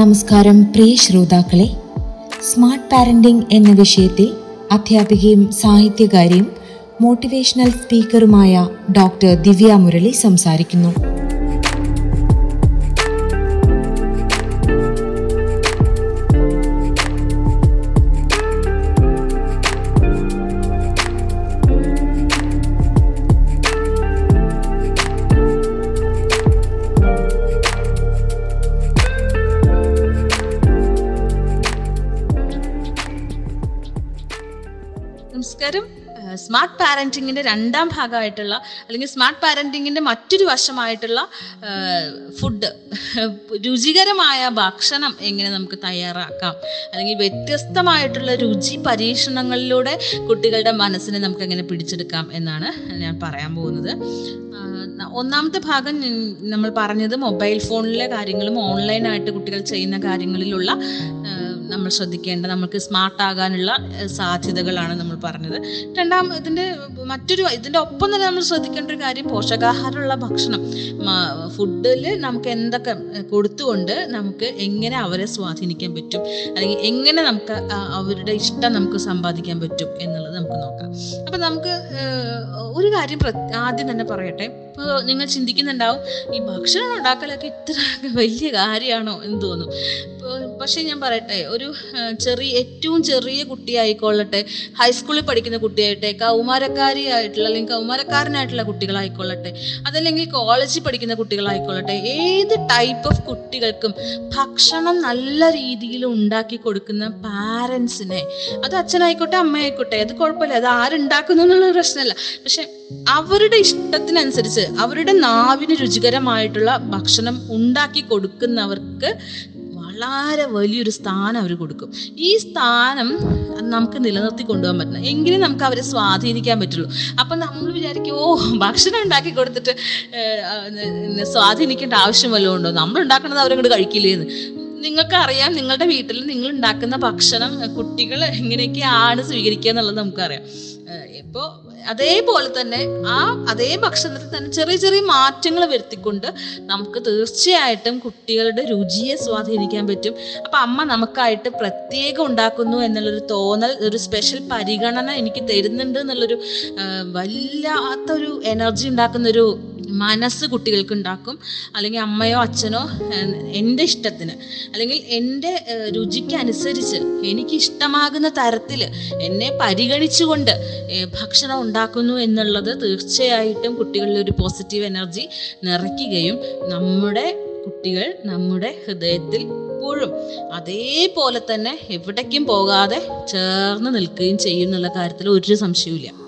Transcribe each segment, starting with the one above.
നമസ്കാരം പ്രിയ ശ്രോതാക്കളെ. Smart parenting എന്ന വിഷയത്തിൽ അധ്യാപികയും സാഹിത്യകാരിയും മോട്ടിവേഷണൽ സ്പീക്കറുമായ ഡോക്ടർ ദിവ്യ മുരളി സംസാരിക്കുന്നു. പാരന്റിങ്ങിന്റെ രണ്ടാം ഭാഗമായിട്ടുള്ള അല്ലെങ്കിൽ സ്മാർട്ട് പാരന്റിങ്ങിന്റെ മറ്റൊരു വശമായിട്ടുള്ള ഫുഡ് രുചികരമായ ഭക്ഷണം എങ്ങനെ നമുക്ക് തയ്യാറാക്കാം? അല്ലെങ്കിൽ വ്യത്യസ്തമായിട്ടുള്ള രുചി പരീക്ഷണങ്ങളിലൂടെ കുട്ടികളുടെ മനസ്സിനെ നമുക്ക് എങ്ങനെ പിടിച്ചെടുക്കാം എന്നാണ് ഞാൻ പറയാൻ പോകുന്നത്. ഒന്നാമത്തെ ഭാഗം നമ്മൾ പറഞ്ഞത് മൊബൈൽ ഫോണിലെ കാര്യങ്ങളും ഓൺലൈനായിട്ട് കുട്ടികൾ ചെയ്യുന്ന കാര്യങ്ങളിലുള്ള നമ്മൾ ശ്രദ്ധിക്കേണ്ട നമുക്ക് സ്മാർട്ട് ആകാനുള്ള സാധ്യതകളാണ് നമ്മൾ പറഞ്ഞത്. രണ്ടാം ഇതിന്റെ മറ്റൊരു ഇതിന്റെ ഒപ്പം തന്നെ നമ്മൾ ശ്രദ്ധിക്കേണ്ട ഒരു കാര്യം പോഷകാഹാരമുള്ള ഭക്ഷണം. ഫുഡിൽ നമുക്ക് എന്തൊക്കെ കൊടുത്തുകൊണ്ട് നമുക്ക് എങ്ങനെ അവരെ സ്വാധീനിക്കാൻ പറ്റും? അല്ലെങ്കിൽ എങ്ങനെ നമുക്ക് അവരുടെ ഇഷ്ടം നമുക്ക് സമ്പാദിക്കാൻ പറ്റും എന്നുള്ളത് നമുക്ക് നോക്കാം. അപ്പം നമുക്ക് ഒരു കാര്യം ആദ്യം തന്നെ പറയട്ടെ. ഇപ്പോൾ നിങ്ങൾ ചിന്തിക്കുന്നുണ്ടാവും ഈ ഭക്ഷണം ഉണ്ടാക്കലൊക്കെ ഇത്ര വലിയ കാര്യമാണോ എന്ന് തോന്നും. പക്ഷേ ഞാൻ പറയട്ടെ ഒരു ചെറിയ ഏറ്റവും ചെറിയ കുട്ടിയായിക്കൊള്ളട്ടെ ഹൈസ്കൂളിൽ പഠിക്കുന്ന കുട്ടിയായിട്ടെ കൗമാരക്കാരിയായിട്ടുള്ള അല്ലെങ്കിൽ കൗമാരക്കാരനായിട്ടുള്ള കുട്ടികളായിക്കൊള്ളട്ടെ അതല്ലെങ്കിൽ കോളേജിൽ പഠിക്കുന്ന കുട്ടികളായിക്കൊള്ളട്ടെ ഏത് ടൈപ്പ് ഓഫ് കുട്ടികൾക്കും ഭക്ഷണം നല്ല രീതിയിൽ ഉണ്ടാക്കി കൊടുക്കുന്ന പാരൻസിനെ അത് അച്ഛനായിക്കോട്ടെ അമ്മയായിക്കോട്ടെ അത് കുഴപ്പമില്ല അത് ആരുണ്ടാക്കുന്നു എന്നുള്ള പ്രശ്നമല്ല. പക്ഷെ അവരുടെ ഇഷ്ടത്തിനനുസരിച്ച് അവരുടെ നാവിന് രുചികരമായിട്ടുള്ള ഭക്ഷണം ഉണ്ടാക്കി കൊടുക്കുന്നവർക്ക് വളരെ വലിയൊരു സ്ഥാനം അവർ കൊടുക്കും. ഈ സ്ഥാനം നമുക്ക് നിലനിർത്തി കൊണ്ടുപോകാൻ പറ്റണം എങ്കിലും നമുക്ക് അവരെ സ്വാധീനിക്കാൻ പറ്റുള്ളൂ. അപ്പം നമ്മൾ വിചാരിക്കും ഓ ഭക്ഷണം ഉണ്ടാക്കി കൊടുത്തിട്ട് സ്വാധീനിക്കേണ്ട ആവശ്യം വല്ലതും ഉണ്ടോ? നമ്മൾ ഉണ്ടാക്കുന്നത് അവരങ്ങോട്ട് കഴിക്കില്ലേന്ന്. നിങ്ങൾക്കറിയാം നിങ്ങളുടെ വീട്ടിൽ നിങ്ങൾ ഉണ്ടാക്കുന്ന ഭക്ഷണം കുട്ടികൾ എങ്ങനെയൊക്കെയാണ് സ്വീകരിക്കുക എന്നുള്ളത് നമുക്കറിയാം. ഇപ്പോൾ അതേപോലെ തന്നെ ആ അതേ ഭക്ഷണത്തിൽ തന്നെ ചെറിയ ചെറിയ മാറ്റങ്ങൾ വരുത്തിക്കൊണ്ട് നമുക്ക് തീർച്ചയായിട്ടും കുട്ടികളുടെ രുചിയെ സ്വാധീനിക്കാൻ പറ്റും. അപ്പൊ അമ്മ നമുക്കായിട്ട് പ്രത്യേകം ഉണ്ടാക്കുന്നു എന്നുള്ളൊരു തോന്നൽ ഒരു സ്പെഷ്യൽ പരിഗണന എനിക്ക് തരുന്നുണ്ട് എന്നുള്ളൊരു വല്ലാത്തൊരു എനർജി ഉണ്ടാക്കുന്നൊരു മനസ്സ് കുട്ടികൾക്ക് ഉണ്ടാക്കും അല്ലെങ്കിൽ അമ്മയോ അച്ഛനോ എന്റെ ഇഷ്ടത്തിന്. അല്ലെങ്കിൽ എന്റെ രുചിക്കനുസരിച്ച് എനിക്ക് ഇഷ്ടമാകുന്ന തരത്തിൽ എന്നെ പരിഗണിച്ചുകൊണ്ട് ഭക്ഷണം ഉണ്ടാക്കുന്നു എന്നുള്ളത് തീർച്ചയായിട്ടും കുട്ടികളിൽ ഒരു പോസിറ്റീവ് എനർജി നിറയ്ക്കുകയും നമ്മുടെ കുട്ടികൾ നമ്മുടെ ഹൃദയത്തിൽ എപ്പോഴും അതേപോലെ തന്നെ എവിടേക്കും പോകാതെ ചേർന്ന് നിൽക്കുകയും ചെയ്യുന്നുള്ള കാര്യത്തിൽ ഒരു സംശയവുമില്ല.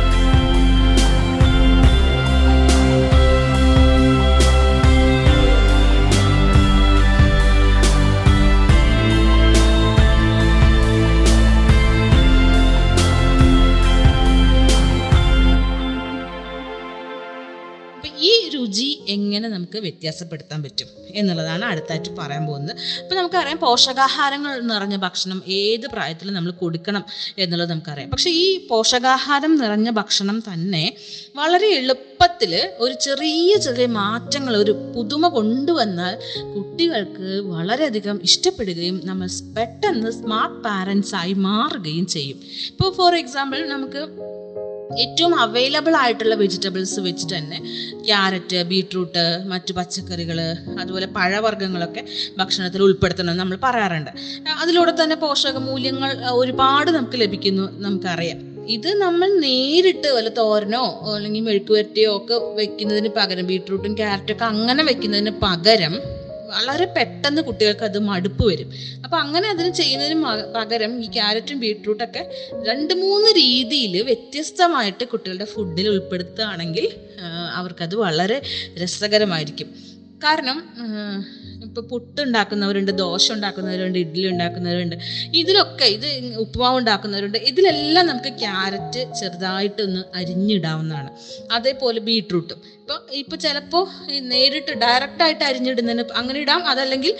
എങ്ങനെ നമുക്ക് വ്യത്യാസപ്പെടുത്താൻ പറ്റും എന്നുള്ളതാണ് അടുത്തായിട്ട് പറയാൻ പോകുന്നത്. അപ്പം നമുക്കറിയാം പോഷകാഹാരങ്ങൾ നിറഞ്ഞ ഭക്ഷണം ഏത് പ്രായത്തിൽ നമ്മൾ കൊടുക്കണം എന്നുള്ളത് നമുക്കറിയാം. പക്ഷേ ഈ പോഷകാഹാരം നിറഞ്ഞ ഭക്ഷണം തന്നെ വളരെ എളുപ്പത്തിൽ ഒരു ചെറിയ ചെറിയ മാറ്റങ്ങൾ ഒരു പുതുമ കൊണ്ടുവന്നാൽ കുട്ടികൾക്ക് വളരെയധികം ഇഷ്ടപ്പെടുകയും നമ്മൾ പെട്ടെന്ന് സ്മാർട്ട് പാരൻസ് ആയി മാറുകയും ചെയ്യും. ഇപ്പോൾ ഫോർ എക്സാമ്പിൾ നമുക്ക് ഏറ്റവും അവൈലബിൾ ആയിട്ടുള്ള വെജിറ്റബിൾസ് വെച്ചിട്ട് തന്നെ ക്യാരറ്റ് ബീട്രൂട്ട് മറ്റു പച്ചക്കറികൾ അതുപോലെ പഴവർഗങ്ങളൊക്കെ ഭക്ഷണത്തിൽ ഉൾപ്പെടുത്തണം നമ്മൾ പറയാറുണ്ട്. അതിലൂടെ തന്നെ പോഷക മൂല്യങ്ങൾ ഒരുപാട് നമുക്ക് ലഭിക്കുന്നു നമുക്കറിയാം. ഇത് നമ്മൾ നേരിട്ട് വല്ല തോരനോ അല്ലെങ്കിൽ മെഴുക്കുവരട്ടിയോ ഒക്കെ വെക്കുന്നതിന് പകരം ബീട്രൂട്ടും ക്യാരറ്റും ഒക്കെ അങ്ങനെ വെക്കുന്നതിന് പകരം വളരെ പെട്ടെന്ന് കുട്ടികൾക്ക് അത് മടുപ്പ് വരും. അപ്പോൾ അങ്ങനെ അതിന് ചെയ്യുന്നതിന് പകരം ഈ ക്യാരറ്റും ബീട്രൂട്ടൊക്കെ രണ്ട് മൂന്ന് രീതിയിൽ വ്യത്യസ്തമായിട്ട് കുട്ടികളുടെ ഫുഡിൽ ഉൾപ്പെടുത്തുകയാണെങ്കിൽ അവർക്കത് വളരെ രസകരമായിരിക്കും. കാരണം ഇപ്പോൾ പുട്ട് ഉണ്ടാക്കുന്നവരുണ്ട് ദോശ ഉണ്ടാക്കുന്നവരുണ്ട് ഇഡ്ഡലി ഉണ്ടാക്കുന്നവരുണ്ട്. ഇതിലൊക്കെ ഇത് ഉപ്പുമാവ് ഉണ്ടാക്കുന്നവരുണ്ട്. ഇതിലെല്ലാം നമുക്ക് ക്യാരറ്റ് ചെറുതായിട്ട് ഒന്ന് അരിഞ്ഞിടാവുന്നതാണ്. അതേപോലെ ബീട്രൂട്ടും. ഇപ്പോൾ ഇപ്പൊ ചിലപ്പോൾ നേരിട്ട് ഡയറക്റ്റായിട്ട് അരിഞ്ഞിടുന്നതിന് അങ്ങനെ ഇടാം. അതല്ലെങ്കിൽ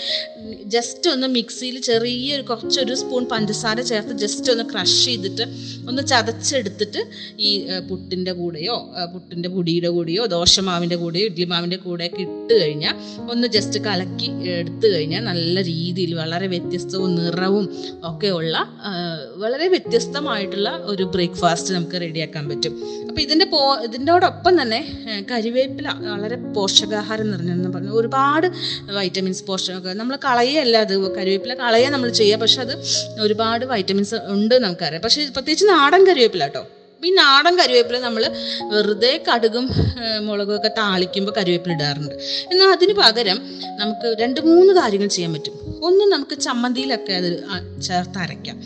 ജസ്റ്റ് ഒന്ന് മിക്സിയിൽ ചെറിയൊരു കുറച്ചൊരു സ്പൂൺ പഞ്ചസാര ചേർത്ത് ജസ്റ്റ് ഒന്ന് ക്രഷ് ചെയ്തിട്ട് ഒന്ന് ചതച്ചെടുത്തിട്ട് ഈ പുട്ടിന്റെ കൂടെയോ പുട്ടിന്റെ പൊടിയുടെ കൂടെയോ ദോശമാവിന്റെ കൂടെയോ ഇഡ്ലി കൂടെ കൂടെയൊക്കെ ഇട്ട് കഴിഞ്ഞാൽ ഒന്ന് ജസ്റ്റ് കലക്കി എടുത്തു കഴിഞ്ഞാൽ നല്ല രീതിയിൽ വളരെ വ്യത്യസ്തവും നിറവും ഒക്കെ ഉള്ള വളരെ വ്യത്യസ്തമായിട്ടുള്ള ഒരു ബ്രേക്ക്ഫാസ്റ്റ് നമുക്ക് റെഡിയാക്കാൻ പറ്റും. അപ്പൊ ഇതിന്റെ പോ തന്നെ ആ, കരിവേപ്പില വളരെ പോഷകാഹാരം നിറഞ്ഞെന്ന് പറഞ്ഞു. ഒരുപാട് വൈറ്റമിൻസ് പോഷക നമ്മൾ കളയല്ല അത്. കരിവേപ്പില കളയുക നമ്മൾ ചെയ്യുക പക്ഷെ അത് ഒരുപാട് വൈറ്റമിൻസ് ഉണ്ട് നമുക്കറിയാം. പക്ഷേ പ്രത്യേകിച്ച് നാടൻ കരിവേപ്പില കേട്ടോ. ഈ നാടൻ കരിവേപ്പില നമ്മൾ വെറുതെ കടുകും മുളകും ഒക്കെ താളിക്കുമ്പോൾ കരിവേപ്പില ഇടാറുണ്ട്. എന്നാൽ അതിന് പകരം നമുക്ക് രണ്ട് മൂന്ന് കാര്യങ്ങൾ ചെയ്യാൻ പറ്റും. ഒന്ന് നമുക്ക് ചമ്മന്തിയിലൊക്കെ അത് ചേർത്ത് അരയ്ക്കാം.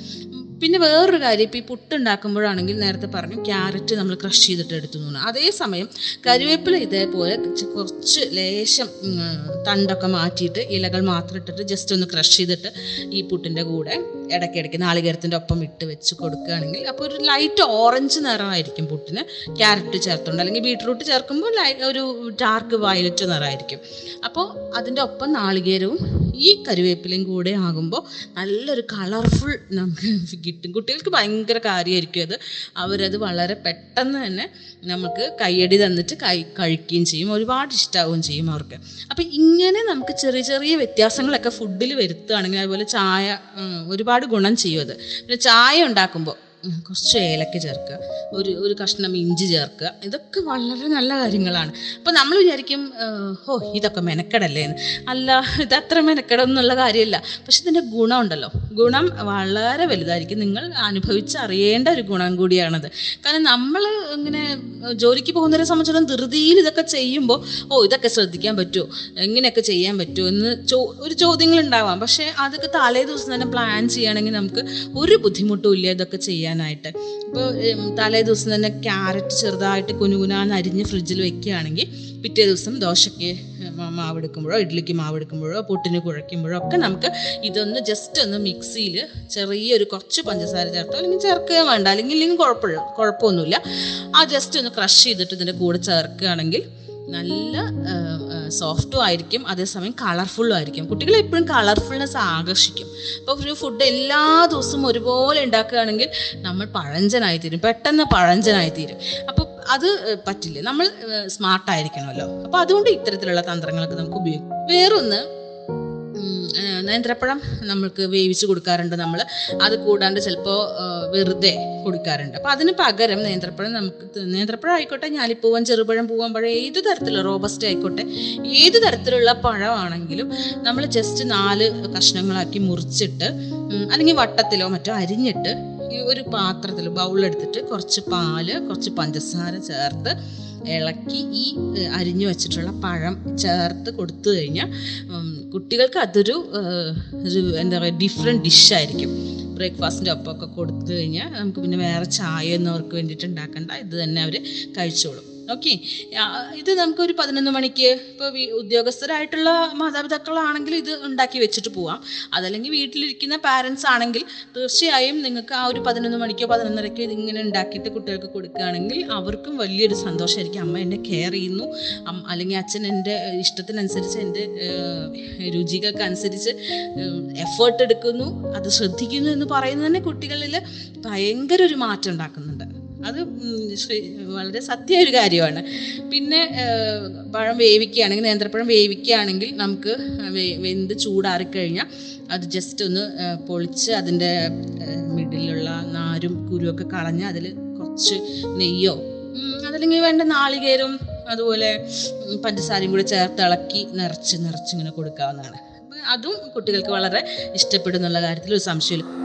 പിന്നെ വേറൊരു കാര്യം ഇപ്പോൾ ഈ പുട്ട് ഉണ്ടാക്കുമ്പോഴാണെങ്കിൽ നേരത്തെ പറഞ്ഞു ക്യാരറ്റ് നമ്മൾ ക്രഷ് ചെയ്തിട്ട് എടുത്തു എന്ന് അതേസമയം കരിവേപ്പില ഇതേപോലെ കുറച്ച് ലേശം തണ്ടൊക്കെ മാറ്റിയിട്ട് ഇലകൾ മാത്രം ഇട്ടിട്ട് ജസ്റ്റ് ഒന്ന് ക്രഷ് ചെയ്തിട്ട് ഈ പുട്ടിന്റെ കൂടെ ഇടയ്ക്കിടയ്ക്ക് നാളികേരത്തിന്റെ ഒപ്പം ഇട്ട് വെച്ച് കൊടുക്കുകയാണെങ്കിൽ അപ്പോൾ ഒരു ലൈറ്റ് ഓറഞ്ച് നിറമായിരിക്കും പുട്ടിന്. ക്യാരറ്റ് ചേർത്തുണ്ട് അല്ലെങ്കിൽ ബീട്രൂട്ട് ചേർക്കുമ്പോൾ ഒരു ഡാർക്ക് വയലറ്റ് നിറമായിരിക്കും. അപ്പോൾ അതിന്റെ ഒപ്പം നാളികേരവും ഈ കരുവേപ്പിലയും കൂടെ ആകുമ്പോൾ നല്ലൊരു കളർഫുൾ നമുക്ക് കിട്ടും. കുട്ടികൾക്ക് ഭയങ്കര കാര്യമായിരിക്കും അത്. അവരത് വളരെ പെട്ടെന്ന് തന്നെ നമുക്ക് കയ്യടി തന്നിട്ട് കൈ കഴിക്കുകയും ചെയ്യും. ഒരുപാട് ഇഷ്ടമാവുകയും ചെയ്യും അവർക്ക്. അപ്പോൾ ഇങ്ങനെ നമുക്ക് ചെറിയ ചെറിയ വ്യത്യാസങ്ങളൊക്കെ ഫുഡിൽ വരുത്തുകയാണെങ്കിൽ അതുപോലെ ചായ ഉം, ഒരുപാട് ഗുണം ചെയ്യും അത്. പിന്നെ ചായ ഉണ്ടാക്കുമ്പോൾ കുറച്ച് ഏലക്ക ചേർക്കുക. ഒരു ഒരു കഷ്ണം ഇഞ്ചി ചേർക്കുക. ഇതൊക്കെ വളരെ നല്ല കാര്യങ്ങളാണ്. അപ്പോൾ നമ്മൾ വിചാരിക്കും ഓ ഇതൊക്കെ മെനക്കെടല്ലേ അല്ല ഇത് അത്ര മെനക്കെടൊന്നുള്ള കാര്യമില്ല. പക്ഷെ ഇതിന്റെ ഗുണമുണ്ടല്ലോ ഗുണം വളരെ വലുതായിരിക്കും. നിങ്ങൾ അനുഭവിച്ചറിയേണ്ട ഒരു ഗുണം കൂടിയാണത്. കാരണം നമ്മൾ ഇങ്ങനെ ജോലിക്ക് പോകുന്നവരെ സംബന്ധിച്ചിടത്തോളം ധൃതിയിൽ ഇതൊക്കെ ചെയ്യുമ്പോൾ ഓ ഇതൊക്കെ ശ്രദ്ധിക്കാൻ പറ്റുമോ എങ്ങനെയൊക്കെ ചെയ്യാൻ പറ്റുമോ എന്ന് ചോ ഒരു ചോദ്യങ്ങൾ ഉണ്ടാവാം. പക്ഷേ അതൊക്കെ തലേ ദിവസം തന്നെ പ്ലാൻ ചെയ്യുകയാണെങ്കിൽ നമുക്ക് ഒരു ബുദ്ധിമുട്ടും ഇല്ല ഇതൊക്കെ ചെയ്യാനായിട്ട്. ഇപ്പോൾ തലേ ദിവസം തന്നെ ക്യാരറ്റ് ചെറുതായിട്ട് കുനുകുനാന്ന് അരിഞ്ഞ് ഫ്രിഡ്ജിൽ വെക്കുകയാണെങ്കിൽ പിറ്റേ ദിവസം ദോശയ്ക്ക് മാവെടുക്കുമ്പോഴോ ഇഡ്ഡലിക്ക് മാവെടുക്കുമ്പോഴോ പുട്ടിന് കുഴയ്ക്കുമ്പോഴോ ഒക്കെ നമുക്ക് ഇതൊന്ന് ജസ്റ്റ് ഒന്ന് മിക്സിയിൽ ചെറിയൊരു കുറച്ച് പഞ്ചസാര ചേർത്തോ അല്ലെങ്കിൽ ചേർക്കുക വേണ്ട അല്ലെങ്കിൽ ഇല്ലെങ്കിൽ കുഴപ്പമില്ല കുഴപ്പമൊന്നുമില്ല. ആ ജസ്റ്റ് ഒന്ന് ക്രഷ് ചെയ്തിട്ട് ഇതിന്റെ കൂടെ ചേർക്കുകയാണെങ്കിൽ നല്ല സോഫ്റ്റും ആയിരിക്കും അതേസമയം കളർഫുള്ളും ആയിരിക്കും. കുട്ടികളെ എപ്പോഴും കളർഫുൾനെസ് ആകർഷിക്കും. അപ്പോൾ ഒരു ഫുഡ് എല്ലാ ദിവസവും ഒരുപോലെ ഉണ്ടാക്കുകയാണെങ്കിൽ നമ്മൾ പഴഞ്ചനായി തീരും പെട്ടെന്ന് പഴഞ്ചനായി തീരും അപ്പോൾ അത് പറ്റില്ല. നമ്മൾ സ്മാർട്ടായിരിക്കണമല്ലോ അപ്പോൾ അതുകൊണ്ട് ഇത്തരത്തിലുള്ള തന്ത്രങ്ങളൊക്കെ നമുക്ക് ഉപയോഗിക്കാം. വേറൊന്ന് നേന്ത്രപ്പഴം നമ്മൾക്ക് വേവിച്ച് കൊടുക്കാറുണ്ട് നമ്മൾ അത് കൂടാണ്ട് ചിലപ്പോൾ വെറുതെ കൊടുക്കാറുണ്ട്. അപ്പോൾ അതിന് പകരം നേന്ത്രപ്പഴം നമുക്ക് നേന്ത്രപ്പഴം ആയിക്കോട്ടെ ഞാലിപ്പൂവൻ ചെറുപഴം പൂവൻ പഴം ഏത് തരത്തിലുള്ള റോബസ്റ്റ് ആയിക്കോട്ടെ ഏത് തരത്തിലുള്ള പഴമാണെങ്കിലും നമ്മൾ ജസ്റ്റ് നാല് കഷ്ണങ്ങളാക്കി മുറിച്ചിട്ട് അല്ലെങ്കിൽ വട്ടത്തിലോ മറ്റോ അരിഞ്ഞിട്ട് ഈ ഒരു പാത്രത്തിൽ ബൗളെടുത്തിട്ട് കുറച്ച് പാൽ കുറച്ച് പഞ്ചസാര ചേർത്ത് ഇളക്കി ഈ അരിഞ്ഞു വെച്ചിട്ടുള്ള പഴം ചേർത്ത് കൊടുത്തു കഴിഞ്ഞാൽ കുട്ടികൾക്ക് അതൊരു എന്താ പറയുക ഡിഫറെന്റ് ഡിഷായിരിക്കും ബ്രേക്ക്ഫാസ്റ്റിന്റെ ഒപ്പമൊക്കെ കൊടുത്തു കഴിഞ്ഞാൽ നമുക്ക് പിന്നെ വേറെ ചായ ഒന്നും അവർക്ക് വേണ്ടിയിട്ട് ഉണ്ടാക്കണ്ട. ഇത് തന്നെ അവർ കഴിച്ചോളും. ഓക്കെ ഇത് നമുക്കൊരു പതിനൊന്ന് മണിക്ക് ഇപ്പോൾ ഉദ്യോഗസ്ഥരായിട്ടുള്ള മാതാപിതാക്കളാണെങ്കിൽ ഇത് ഉണ്ടാക്കി വെച്ചിട്ട് പോവാം. അതല്ലെങ്കിൽ വീട്ടിലിരിക്കുന്ന പാരൻസ് ആണെങ്കിൽ തീർച്ചയായും നിങ്ങൾക്ക് ആ ഒരു പതിനൊന്ന് മണിക്കോ പതിനൊന്നരക്കോ ഇതിങ്ങനെ ഉണ്ടാക്കിയിട്ട് കുട്ടികൾക്ക് കൊടുക്കുകയാണെങ്കിൽ അവർക്കും വലിയൊരു സന്തോഷമായിരിക്കും. അമ്മ എന്നെ കെയർ ചെയ്യുന്നു. അല്ലെങ്കിൽ അച്ഛൻ എന്റെ ഇഷ്ടത്തിനനുസരിച്ച് എന്റെ രുചികൾക്ക് അനുസരിച്ച് എഫേർട്ട് എടുക്കുന്നു. അത് ശ്രദ്ധിക്കുന്നു എന്ന് പറയുന്നത് തന്നെ കുട്ടികളിൽ ഭയങ്കര ഒരു മാറ്റം ഉണ്ടാക്കുന്നുണ്ട്. അത് വളരെ സത്യ ഒരു കാര്യമാണ്. പിന്നെ പഴം വേവിക്കുകയാണെങ്കിൽ നേന്ത്രപ്പഴം വേവിക്കുകയാണെങ്കിൽ നമുക്ക് വെന്ത് ചൂടാറിക്കഴിഞ്ഞാൽ അത് ജസ്റ്റ് ഒന്ന് പൊളിച്ച് അതിന്റെ മിഡിലുള്ള നാരും കുരുവൊക്കെ കളഞ്ഞ് അതിൽ കുറച്ച് നെയ്യോ അതല്ലെങ്കിൽ വേണ്ട നാളികേരവും അതുപോലെ പഞ്ചസാരയും കൂടി ചേർത്ത് ഇളക്കി നിറച്ച് നിറച്ച് ഇങ്ങനെ കൊടുക്കാവുന്നതാണ്. അതും കുട്ടികൾക്ക് വളരെ ഇഷ്ടപ്പെടുന്നുള്ള കാര്യത്തിൽ ഒരു സംശയമില്ല.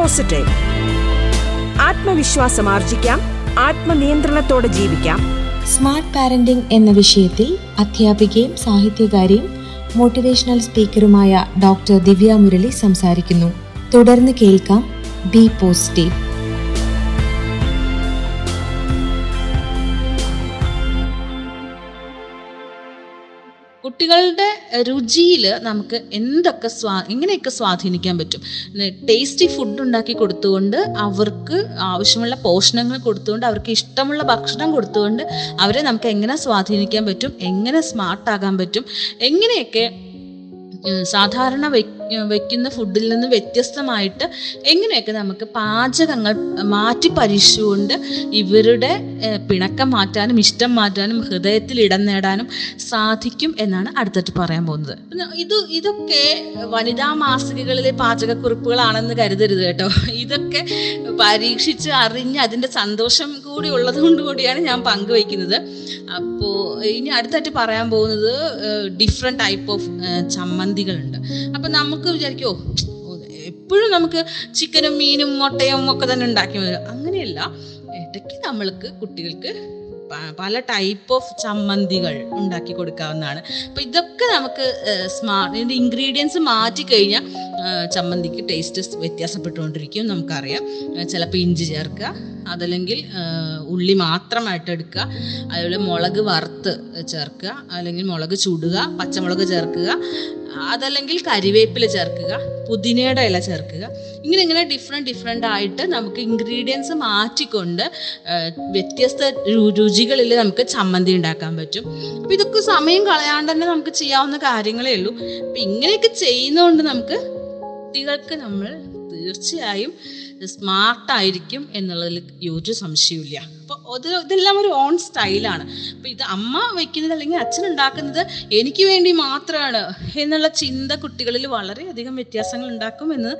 പോസിറ്റീവ് ആത്മവിശ്വാസം ആർജിക്കാം. ആത്മനിയന്ത്രണത്തോടെ ജീവിക്കാം. സ്മാർട്ട് പാരന്റിംഗ് എന്ന വിഷയത്തിൽ അധ്യാപികയും സാഹിത്യകാരിയും മോട്ടിവേഷണൽ സ്പീക്കറുമായ ഡോക്ടർ ദിവ്യ മുരളി സംസാരിക്കുന്നു. തുടർന്ന് കേൾക്കാം ബി പോസിറ്റീവ് കുട്ടികളുടെ രുചിയിൽ നമുക്ക് എന്തൊക്കെ സ്വാ എങ്ങനെയൊക്കെ സ്വാധീനിക്കാൻ പറ്റും? ടേസ്റ്റി ഫുഡ് ഉണ്ടാക്കി കൊടുത്തുകൊണ്ട് അവർക്ക് ആവശ്യമുള്ള പോഷണങ്ങൾ കൊടുത്തുകൊണ്ട് അവർക്ക് ഇഷ്ടമുള്ള ഭക്ഷണം കൊടുത്തുകൊണ്ട് അവരെ നമുക്ക് എങ്ങനെ സ്വാധീനിക്കാൻ പറ്റും? എങ്ങനെ സ്മാർട്ടാകാൻ പറ്റും? എങ്ങനെയൊക്കെ സാധാരണ വെ- വെക്കുന്ന ഫുഡിൽ നിന്ന് വ്യത്യസ്തമായിട്ട് എങ്ങനെയൊക്കെ നമുക്ക് പാചകങ്ങൾ മാറ്റി പരീക്ഷിച്ചുകൊണ്ട് ഇവരുടെ പിണക്കം മാറ്റാനും ഇഷ്ടം മാറ്റാനും ഹൃദയത്തിൽ ഇടം നേടാനും സാധിക്കും എന്നാണ് അടുത്തിട്ട് പറയാൻ പോകുന്നത്. ഇത് ഇതൊക്കെ വനിതാ മാസികകളിലെ പാചകക്കുറിപ്പുകളാണെന്ന് കരുതരുത് കേട്ടോ. ഇതൊക്കെ പരീക്ഷിച്ച് അറിഞ്ഞ് അതിന്റെ സന്തോഷം കൂടി ഉള്ളത് കൊണ്ട് കൂടിയാണ് ഞാൻ പങ്കുവയ്ക്കുന്നത്. അപ്പോൾ ഇനി അടുത്തായിട്ട് പറയാൻ പോകുന്നത് ഡിഫറെന്റ് ടൈപ്പ് ഓഫ് ചമ്മന്തികളുണ്ട്. അപ്പം നമുക്ക് വിചാരിക്കുമോ എപ്പോഴും നമുക്ക് ചിക്കനും മീനും മുട്ടയും ഒക്കെ തന്നെ ഉണ്ടാക്കി അങ്ങനെയല്ല ഇടയ്ക്ക് നമ്മൾക്ക് കുട്ടികൾക്ക് പല ടൈപ്പ് ഓഫ് ചമ്മന്തികൾ ഉണ്ടാക്കി കൊടുക്കാവുന്നതാണ്. അപ്പോൾ ഇതൊക്കെ നമുക്ക് സ്മാർട്ട് ഇതിന്റെ ഇൻഗ്രീഡിയൻസ് മാറ്റി കഴിഞ്ഞാൽ ചമ്മന്തിക്ക് ടേസ്റ്റ് വ്യത്യാസപ്പെട്ടുകൊണ്ടിരിക്കും നമുക്കറിയാം. ചിലപ്പോൾ ഇഞ്ചി ചേർക്കുക അതല്ലെങ്കിൽ ഉള്ളി മാത്രമായിട്ട് എടുക്കുക അതുപോലെ മുളക് വറുത്ത് ചേർക്കുക അല്ലെങ്കിൽ മുളക് ചുടുക പച്ചമുളക് ചേർക്കുക അതല്ലെങ്കിൽ കരിവേപ്പില ചേർക്കുക പുതിനയുടെ ഇല ചേർക്കുക. ഇങ്ങനെ ഇങ്ങനെ ഡിഫറെന്റ് ഡിഫറെന്റ് ആയിട്ട് നമുക്ക് ഇൻഗ്രീഡിയൻസ് മാറ്റിക്കൊണ്ട് വ്യത്യസ്ത രുചികളിൽ നമുക്ക് ചമ്മന്തി ഉണ്ടാക്കാൻ പറ്റും. അപ്പം ഇതൊക്കെ സമയം കളയാണ്ട് തന്നെ നമുക്ക് ചെയ്യാവുന്ന കാര്യങ്ങളേ ഉള്ളൂ. അപ്പം ഇങ്ങനെയൊക്കെ ചെയ്യുന്നതുകൊണ്ട് നമുക്ക് കുട്ടികൾക്ക് നമ്മൾ തീർച്ചയായും സ്മാർട്ടായിരിക്കും എന്നുള്ളതിൽ യോജിച്ച് സംശയമില്ല അപ്പോൾ അത് ഇതെല്ലാം ഒരു ഓൺ സ്റ്റൈലാണ് അപ്പോൾ ഇത് അമ്മ വയ്ക്കുന്നത് അല്ലെങ്കിൽ അച്ഛൻ ഉണ്ടാക്കുന്നത് എനിക്ക് വേണ്ടി മാത്രമാണ് എന്നുള്ള ചിന്ത കുട്ടികളിൽ വളരെയധികം വ്യത്യാസങ്ങൾ ഉണ്ടാക്കും എന്ന്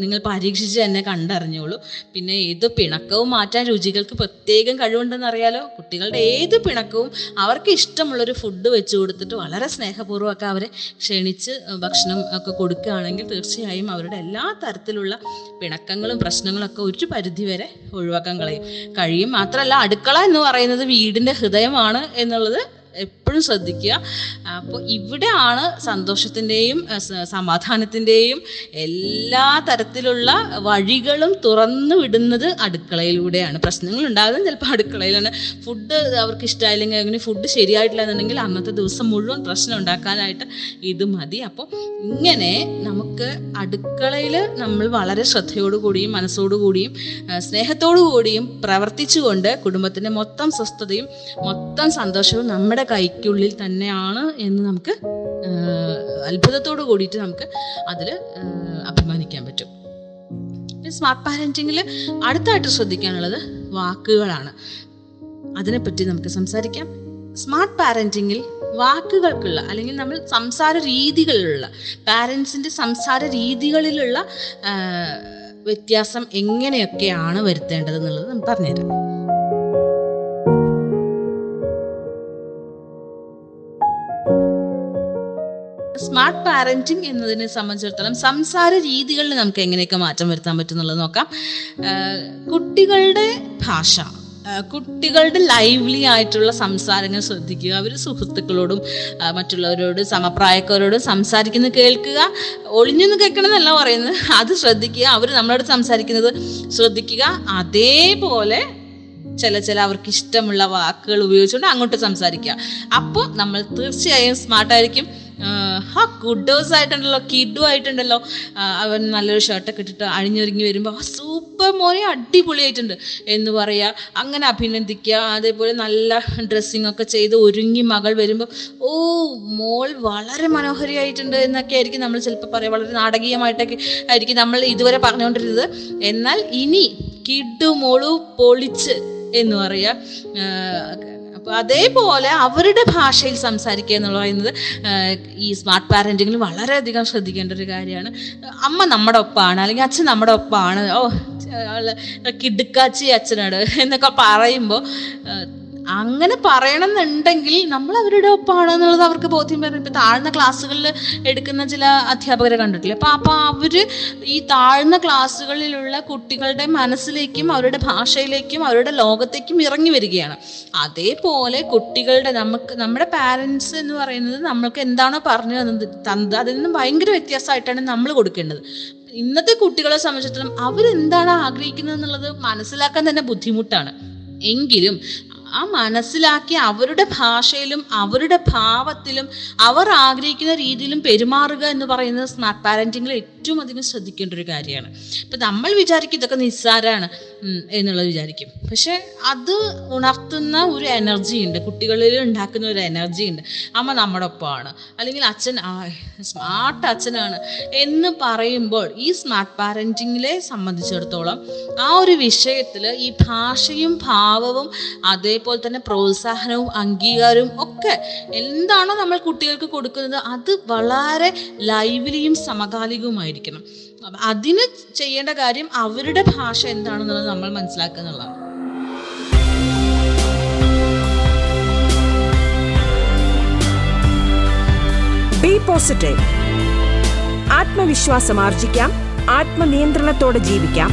നിങ്ങൾ പരീക്ഷിച്ച് തന്നെ കണ്ടറിഞ്ഞോളൂ. പിന്നെ ഏത് പിണക്കവും മാറ്റാൻ രുചികൾക്ക് പ്രത്യേകം കഴിവുണ്ടെന്ന് അറിയാലോ? കുട്ടികളുടെ ഏത് പിണക്കവും അവർക്ക് ഇഷ്ടമുള്ളൊരു ഫുഡ് വെച്ച് കൊടുത്തിട്ട് വളരെ സ്നേഹപൂർവമൊക്കെ അവരെ ക്ഷണിച്ച് ഭക്ഷണം ഒക്കെ കൊടുക്കുകയാണെങ്കിൽ തീർച്ചയായും അവരുടെ എല്ലാ തരത്തിലുള്ള പിണക്കങ്ങളും പ്രശ്നങ്ങളൊക്കെ ഒരു പരിധിവരെ ഒഴിവാക്കാൻ കളയും. കഴിയും. മാത്രമല്ല അടുക്കള എന്ന് പറയുന്നത് വീടിന്റെ ഹൃദയമാണ് എന്നുള്ളത് എപ്പോഴും ശ്രദ്ധിക്കുക. അപ്പോൾ ഇവിടെയാണ് സന്തോഷത്തിന്റെയും സമാധാനത്തിന്റെയും എല്ലാ തരത്തിലുള്ള വഴികളും തുറന്നു വിടുന്നത് അടുക്കളയിലൂടെയാണ്. പ്രശ്നങ്ങൾ ഉണ്ടാകുന്നത് ചിലപ്പോൾ അടുക്കളയിലാണ്. ഫുഡ് അവർക്ക് ഇഷ്ടമായില്ലെങ്കിൽ അങ്ങനെ ഫുഡ് ശരിയായിട്ടില്ല എന്നുണ്ടെങ്കിൽ അന്നത്തെ ദിവസം മുഴുവൻ പ്രശ്നം ഉണ്ടാക്കാനായിട്ട് ഇത് മതി. അപ്പോൾ ഇങ്ങനെ നമുക്ക് അടുക്കളയിൽ നമ്മൾ വളരെ ശ്രദ്ധയോടുകൂടിയും മനസ്സോടുകൂടിയും സ്നേഹത്തോടുകൂടിയും പ്രവർത്തിച്ചുകൊണ്ട് കുടുംബത്തിന്റെ മൊത്തം സ്വസ്ഥതയും മൊത്തം സന്തോഷവും നമ്മുടെ കൈക്കുള്ളിൽ തന്നെയാണ് എന്ന് നമുക്ക് അത്ഭുതത്തോട് കൂടിയിട്ട് നമുക്ക് അതിൽ അഭിമാനിക്കാൻ പറ്റും. സ്മാർട്ട് പാരന്റിങ്ങിൽ അടുത്തായിട്ട് ശ്രദ്ധിക്കാനുള്ളത് വാക്കുകളാണ്. അതിനെപ്പറ്റി നമുക്ക് സംസാരിക്കാം. സ്മാർട്ട് പാരന്റിങ്ങിൽ വാക്കുകൾക്കുള്ള അല്ലെങ്കിൽ നമ്മൾ സംസാര രീതികളിലുള്ള പാരൻസിന്റെ സംസാര രീതികളിലുള്ള വ്യത്യാസം എങ്ങനെയൊക്കെയാണ് വരുത്തേണ്ടത് എന്നുള്ളത് നമുക്ക് പറഞ്ഞുതരാം. സ്മാർട്ട് പാരന്റിങ് എന്നതിനെ സംബന്ധിച്ചിടത്തോളം സംസാര രീതികളിൽ നമുക്ക് എങ്ങനെയൊക്കെ മാറ്റം വരുത്താൻ പറ്റും എന്നുള്ളത് നോക്കാം കുട്ടികളുടെ ഭാഷ കുട്ടികളുടെ ലൈവ്ലി ആയിട്ടുള്ള സംസാരങ്ങൾ ശ്രദ്ധിക്കുക. അവർ സുഹൃത്തുക്കളോടും മറ്റുള്ളവരോട് സമപ്രായക്കാരോടും സംസാരിക്കുന്നത് കേൾക്കുക. ഒളിഞ്ഞൊന്ന് കേൾക്കണമെന്നല്ല പറയുന്നത്. അത് ശ്രദ്ധിക്കുക. അവർ നമ്മളോട് സംസാരിക്കുന്നത് ശ്രദ്ധിക്കുക. അതേപോലെ ചില ചില അവർക്ക് ഇഷ്ടമുള്ള വാക്കുകൾ ഉപയോഗിച്ചുകൊണ്ട് അങ്ങോട്ട് സംസാരിക്കുക. അപ്പോൾ നമ്മൾ തീർച്ചയായും സ്മാർട്ടായിരിക്കും ആ ഗുഡേഴ്സ് ആയിട്ടുണ്ടല്ലോ കിഡും ആയിട്ടുണ്ടല്ലോ. അവൻ നല്ലൊരു ഷർട്ടൊക്കെ ഇട്ടിട്ട് അണിഞ്ഞൊരുങ്ങി വരുമ്പോൾ സൂപ്പർ മോനെ അടിപൊളിയായിട്ടുണ്ട് എന്ന് പറയുക അങ്ങനെ അഭിനന്ദിക്കുക അതേപോലെ നല്ല ഡ്രസ്സിങ് ഒക്കെ ചെയ്ത് ഒരുങ്ങി മകൾ വരുമ്പോൾ ഓ മോൾ വളരെ മനോഹരിയായിട്ടുണ്ട് എന്നൊക്കെ ആയിരിക്കും നമ്മൾ ചിലപ്പോൾ പറയാം. വളരെ നാടകീയമായിട്ടൊക്കെ ആയിരിക്കും നമ്മൾ ഇതുവരെ പറഞ്ഞുകൊണ്ടിരുന്നത്. എന്നാൽ ഇനി കിഡു മോളു പൊളിച്ച് എന്ന് പറയുക അപ്പോൾ അതേപോലെ അവരുടെ ഭാഷയിൽ സംസാരിക്കുക എന്ന് പറയുന്നത് ഈ സ്മാർട്ട് പാരന്റിങ്ങിൽ വളരെയധികം ശ്രദ്ധിക്കേണ്ട ഒരു കാര്യമാണ്. അമ്മ നമ്മുടെ ഒപ്പമാണ് അല്ലെങ്കിൽ അച്ഛൻ നമ്മുടെ ഒപ്പമാണ് ഓ കിടുക്കാച്ചി അച്ഛനാണ് എന്നൊക്കെ പറയുമ്പോൾ അങ്ങനെ പറയണമെന്നുണ്ടെങ്കിൽ നമ്മൾ അവരുടെ ഒപ്പമാണ് എന്നുള്ളത് അവർക്ക് ബോധ്യം വരും ഇപ്പം താഴ്ന്ന ക്ലാസ്സുകളിൽ എടുക്കുന്ന ചില അധ്യാപകരെ കണ്ടിട്ടില്ലേ? അപ്പം അപ്പം അവർ ഈ താഴ്ന്ന ക്ലാസ്സുകളിലുള്ള കുട്ടികളുടെ മനസ്സിലേക്കും അവരുടെ ഭാഷയിലേക്കും അവരുടെ ലോകത്തേക്കും ഇറങ്ങി വരികയാണ്. അതേപോലെ കുട്ടികളുടെ നമുക്ക് നമ്മുടെ പാരൻസ് എന്ന് പറയുന്നത് നമ്മൾക്ക് എന്താണോ പറഞ്ഞു തന്നത് തന്നത് അതിൽ നിന്നും ഭയങ്കര വ്യത്യാസമായിട്ടാണ് നമ്മൾ കൊടുക്കേണ്ടത്. ഇന്നത്തെ കുട്ടികളെ സംബന്ധിച്ചിടത്തോളം അവരെന്താണ് ആഗ്രഹിക്കുന്നത് എന്നുള്ളത് മനസ്സിലാക്കാൻ തന്നെ ബുദ്ധിമുട്ടാണ്. എങ്കിലും ആ മനസ്സിലാക്കി അവരുടെ ഭാഷയിലും അവരുടെ ഭാവത്തിലും അവർ ആഗ്രഹിക്കുന്ന രീതിയിലും പെരുമാറുക എന്ന് പറയുന്നത് സ്മാർട്ട് പാരന്റിങ്ങിൽ ഏറ്റവും അധികം ശ്രദ്ധിക്കേണ്ട ഒരു കാര്യമാണ്. ഇപ്പം നമ്മൾ വിചാരിക്കും ഇതൊക്കെ നിസ്സാരമാണ് എന്നുള്ളത് വിചാരിക്കും. പക്ഷെ അത് ഉണർത്തുന്ന ഒരു എനർജി ഉണ്ട്. കുട്ടികളിൽ ഉണ്ടാക്കുന്ന ഒരു എനർജി ഉണ്ട്. അമ്മ നമ്മുടെ ഒപ്പമാണ്. അല്ലെങ്കിൽ അച്ഛൻ സ്മാർട്ട് അച്ഛനാണ് എന്ന് പറയുമ്പോൾ ഈ സ്മാർട്ട് പാരന്റിങ്ങിലെ സംബന്ധിച്ചിടത്തോളം ആ ഒരു വിഷയത്തിൽ ഈ ഭാഷയും ഭാവവും അതേപോലെ തന്നെ പ്രോത്സാഹനവും അംഗീകാരവും ഒക്കെ എന്താണോ നമ്മൾ കുട്ടികൾക്ക് കൊടുക്കുന്നത് അത് വളരെ ലൈവ്ലിയും സമകാലികവുമായിരിക്കണം. അതിന് ചെയ്യേണ്ട കാര്യം അവരുടെ ഭാഷ എന്താണെന്നുള്ളത് നമ്മൾ മനസ്സിലാക്കുക എന്നുള്ളതാണ്. ബി പോസിറ്റീവ് ആത്മവിശ്വാസം ആർജിക്കാം. ആത്മനിയന്ത്രണത്തോടെ ജീവിക്കാം.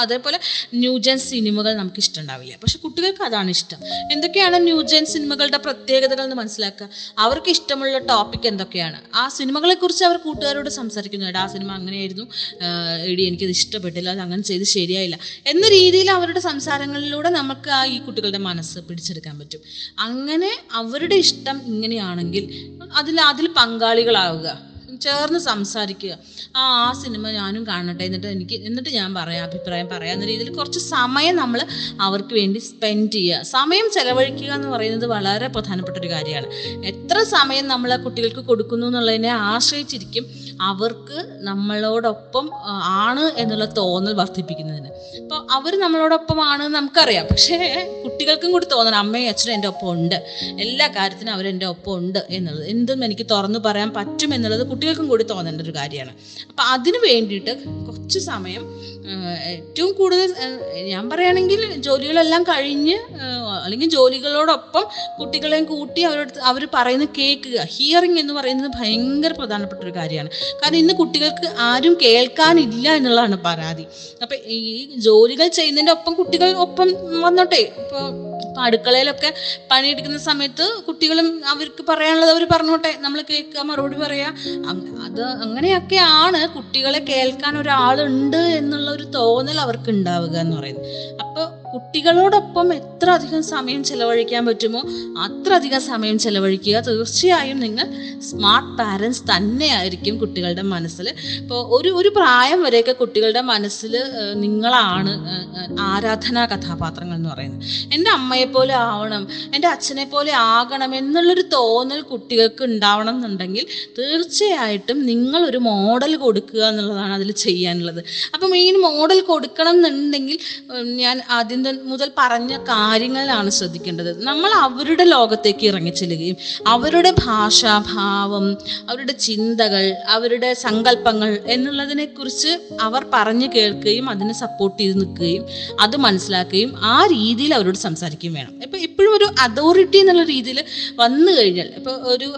അതേപോലെ ന്യൂജൻ സിനിമകൾ നമുക്ക് ഇഷ്ടമുണ്ടാവില്ല പക്ഷെ കുട്ടികൾക്ക് അതാണ് ഇഷ്ടം. എന്തൊക്കെയാണ് ന്യൂജൻ സിനിമകളുടെ പ്രത്യേകതകൾ എന്ന് മനസ്സിലാക്കുക? അവർക്ക് ഇഷ്ടമുള്ള ടോപ്പിക് എന്തൊക്കെയാണ്? ആ സിനിമകളെ കുറിച്ച് അവർ കൂട്ടുകാരോട് സംസാരിക്കുന്നുണ്ട് ആ സിനിമ അങ്ങനെയായിരുന്നു. എടി എനിക്കത് ഇഷ്ടപ്പെട്ടില്ല അത് അങ്ങനെ ചെയ്ത് ശരിയായില്ല. എന്ന രീതിയിൽ അവരുടെ സംസാരങ്ങളിലൂടെ നമുക്ക് ആ ഈ കുട്ടികളുടെ മനസ്സ് പിടിച്ചെടുക്കാൻ പറ്റും. അങ്ങനെ അവരുടെ ഇഷ്ടം ഇങ്ങനെയാണെങ്കിൽ അതിൽ അതിൽ പങ്കാളികളാവുക. ചേർന്ന് സംസാരിക്കുക. ആ ആ സിനിമ ഞാനും കാണട്ടെ എന്നിട്ട് എനിക്ക് എന്നിട്ട് ഞാൻ പറയാം അഭിപ്രായം പറയാം എന്ന രീതിയിൽ കുറച്ച് സമയം നമ്മൾ അവർക്ക് വേണ്ടി സ്പെൻഡ് ചെയ്യുക. സമയം ചെലവഴിക്കുക എന്ന് പറയുന്നത് വളരെ പ്രധാനപ്പെട്ട ഒരു കാര്യമാണ്. എത്ര സമയം നമ്മൾ കുട്ടികൾക്ക് കൊടുക്കുന്നു എന്നുള്ളതിനെ ആശ്രയിച്ചിരിക്കും അവർക്ക് നമ്മളോടൊപ്പം ആണ് എന്നുള്ള തോന്നൽ വർദ്ധിപ്പിക്കുന്നതിന്. അപ്പോൾ അവർ നമ്മളോടൊപ്പം ആണ് നമുക്കറിയാം. പക്ഷേ കുട്ടികൾക്കും കൂടി തോന്നണം അമ്മയും അച്ഛനും എന്റെ ഒപ്പം ഉണ്ട്. എല്ലാ കാര്യത്തിനും അവരെന്റെ ഒപ്പം ഉണ്ട് എന്നുള്ളത്. എന്തും എനിക്ക് തുറന്നു പറയാൻ പറ്റും എന്നുള്ളത് കുട്ടികൾക്കും കൂടി തോന്നേണ്ട ഒരു കാര്യമാണ്. അപ്പം അതിന് വേണ്ടിയിട്ട് കുറച്ച് സമയം ഏറ്റവും കൂടുതൽ ഞാൻ പറയുകയാണെങ്കിൽ ജോലികളെല്ലാം കഴിഞ്ഞ് അല്ലെങ്കിൽ ജോലികളോടൊപ്പം കുട്ടികളെയും കൂട്ടി അവരോട് അവർ പറയുന്ന കേൾക്കുക ഹിയറിംഗ് എന്ന് പറയുന്നത് ഭയങ്കര പ്രധാനപ്പെട്ട ഒരു കാര്യമാണ്. കാരണം ഇന്ന് കുട്ടികൾക്ക് ആരും കേൾക്കാനില്ല എന്നുള്ളതാണ് പരാതി. അപ്പൊ ഈ ജോലികൾ ചെയ്യുന്നതിന്റെ ഒപ്പം കുട്ടികൾ ഒപ്പം വന്നോട്ടെ. ഇപ്പം അടുക്കളയിലൊക്കെ പണിയെടുക്കുന്ന സമയത്ത് കുട്ടികളും അവർക്ക് പറയാനുള്ളത് അവർ പറഞ്ഞോട്ടെ. നമ്മൾ കേൾക്കുക മറുപടി പറയാ. അത് അങ്ങനെയൊക്കെ ആണ് കുട്ടികളെ കേൾക്കാൻ ഒരാളുണ്ട് എന്നുള്ള ഒരു തോന്നൽ അവർക്ക് ഉണ്ടാവുക എന്ന് പറയുന്നത്. അപ്പോൾ കുട്ടികളോടൊപ്പം എത്ര അധികം സമയം ചെലവഴിക്കാൻ പറ്റുമോ അത്ര അധികം സമയം ചെലവഴിക്കുക. തീർച്ചയായും നിങ്ങൾ സ്മാർട്ട് പാരൻസ് തന്നെയായിരിക്കും കുട്ടികളുടെ മനസ്സിൽ. ഇപ്പോൾ ഒരു ഒരു പ്രായം വരെയൊക്കെ കുട്ടികളുടെ മനസ്സിൽ നിങ്ങളാണ് ആരാധനാ കഥാപാത്രങ്ങൾ എന്ന് പറയുന്നത്. എന്റെ അമ്മയെപ്പോലെ ആവണം എന്റെ അച്ഛനെ പോലെ ആകണം എന്നുള്ളൊരു തോന്നൽ കുട്ടികൾക്ക് ഉണ്ടാവണം എന്നുണ്ടെങ്കിൽ തീർച്ചയായിട്ടും നിങ്ങളൊരു മോഡൽ കൊടുക്കുക എന്നുള്ളതാണ് അതിൽ ചെയ്യാനുള്ളത്. അപ്പം ഈ മോഡൽ കൊടുക്കണം എന്നുണ്ടെങ്കിൽ ഞാൻ ആദ്യം മുതൽ പറഞ്ഞ കാര്യങ്ങളാണ് ശ്രദ്ധിക്കേണ്ടത്. നമ്മൾ അവരുടെ ലോകത്തേക്ക് ഇറങ്ങിച്ചെല്ലുകയും അവരുടെ ഭാഷാഭാവം അവരുടെ ചിന്തകൾ അവരുടെ സങ്കല്പങ്ങൾ എന്നുള്ളതിനെക്കുറിച്ച് അവർ പറഞ്ഞു കേൾക്കുകയും അതിനെ സപ്പോർട്ട് ചെയ്ത് നിൽക്കുകയും അത് മനസ്സിലാക്കുകയും ആ രീതിയിൽ അവരോട് സംസാരിക്കുകയും വേണം. ഇപ്പം എപ്പോഴും ഒരു അതോറിറ്റി എന്നുള്ള രീതിയിൽ വന്നു കഴിഞ്ഞാൽ ഇപ്പോൾ ഒരു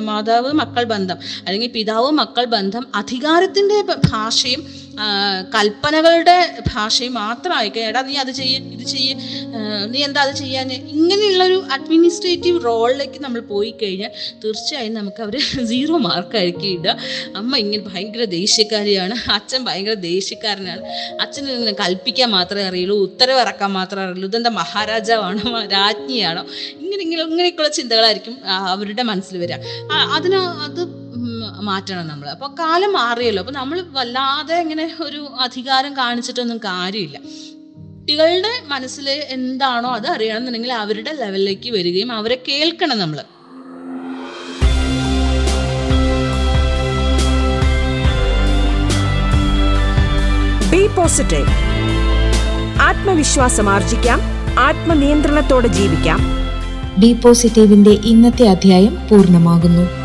മാതാവ് മക്കൾ ബന്ധം അല്ലെങ്കിൽ പിതാവ് മക്കൾ ബന്ധം അധികാരത്തിന്റെ ഭാഷയും കൽപ്പനകളുടെ ഭാഷയും മാത്രമായിരിക്കും. എടാ നീ അത് ചെയ്യ ഇത് ചെയ്യ നീ എന്താ അത് ചെയ്യാൻ ഇങ്ങനെയുള്ളൊരു അഡ്മിനിസ്ട്രേറ്റീവ് റോളിലേക്ക് നമ്മൾ പോയി കഴിഞ്ഞാൽ തീർച്ചയായും നമുക്ക് അവർ സീറോ മാർക്കായിരിക്കും ഇടുക. അമ്മ ഇങ്ങനെ ഭയങ്കര ദേഷ്യക്കാരിയാണ്. അച്ഛൻ ഭയങ്കര ദേഷ്യക്കാരനാണ്. അച്ഛന് കൽപ്പിക്കാൻ മാത്രമേ അറിയുള്ളൂ ഉത്തരവ് ഇറക്കാൻ മാത്രമേ അറിയുള്ളൂ. ഇതെന്താ മഹാരാജാവാണോ രാജ്ഞിയാണോ? ഇങ്ങനെ ഇങ്ങനെ ഇങ്ങനെയൊക്കെയുള്ള ചിന്തകളായിരിക്കും അവരുടെ മനസ്സിൽ വരിക. അതിന് അത് മാറ്റണം നമ്മൾ അപ്പോൾ കാലം മാറിയല്ലോ. അപ്പോൾ നമ്മൾ വല്ലാതെ ഇങ്ങനെ ഒരു അധികാരം കാണിച്ചിട്ടൊന്നും കാര്യമില്ല. കുട്ടികളുടെ മനസ്സിൽ എന്താണോ അത് അറിയണമെന്നുണ്ടെങ്കിൽ അവരുടെ ലെവലിലേക്ക് വരികയും അവരെ കേൾക്കണം നമ്മൾ ബി പോസിറ്റീവ് ആത്മവിശ്വാസം ആർജിക്കാം. ആത്മനിയന്ത്രണത്തോടെ ജീവിക്കാം. ബി പോസിറ്റീവിന്റെ ഇന്നത്തെ അധ്യായം പൂർണമാകുന്നു.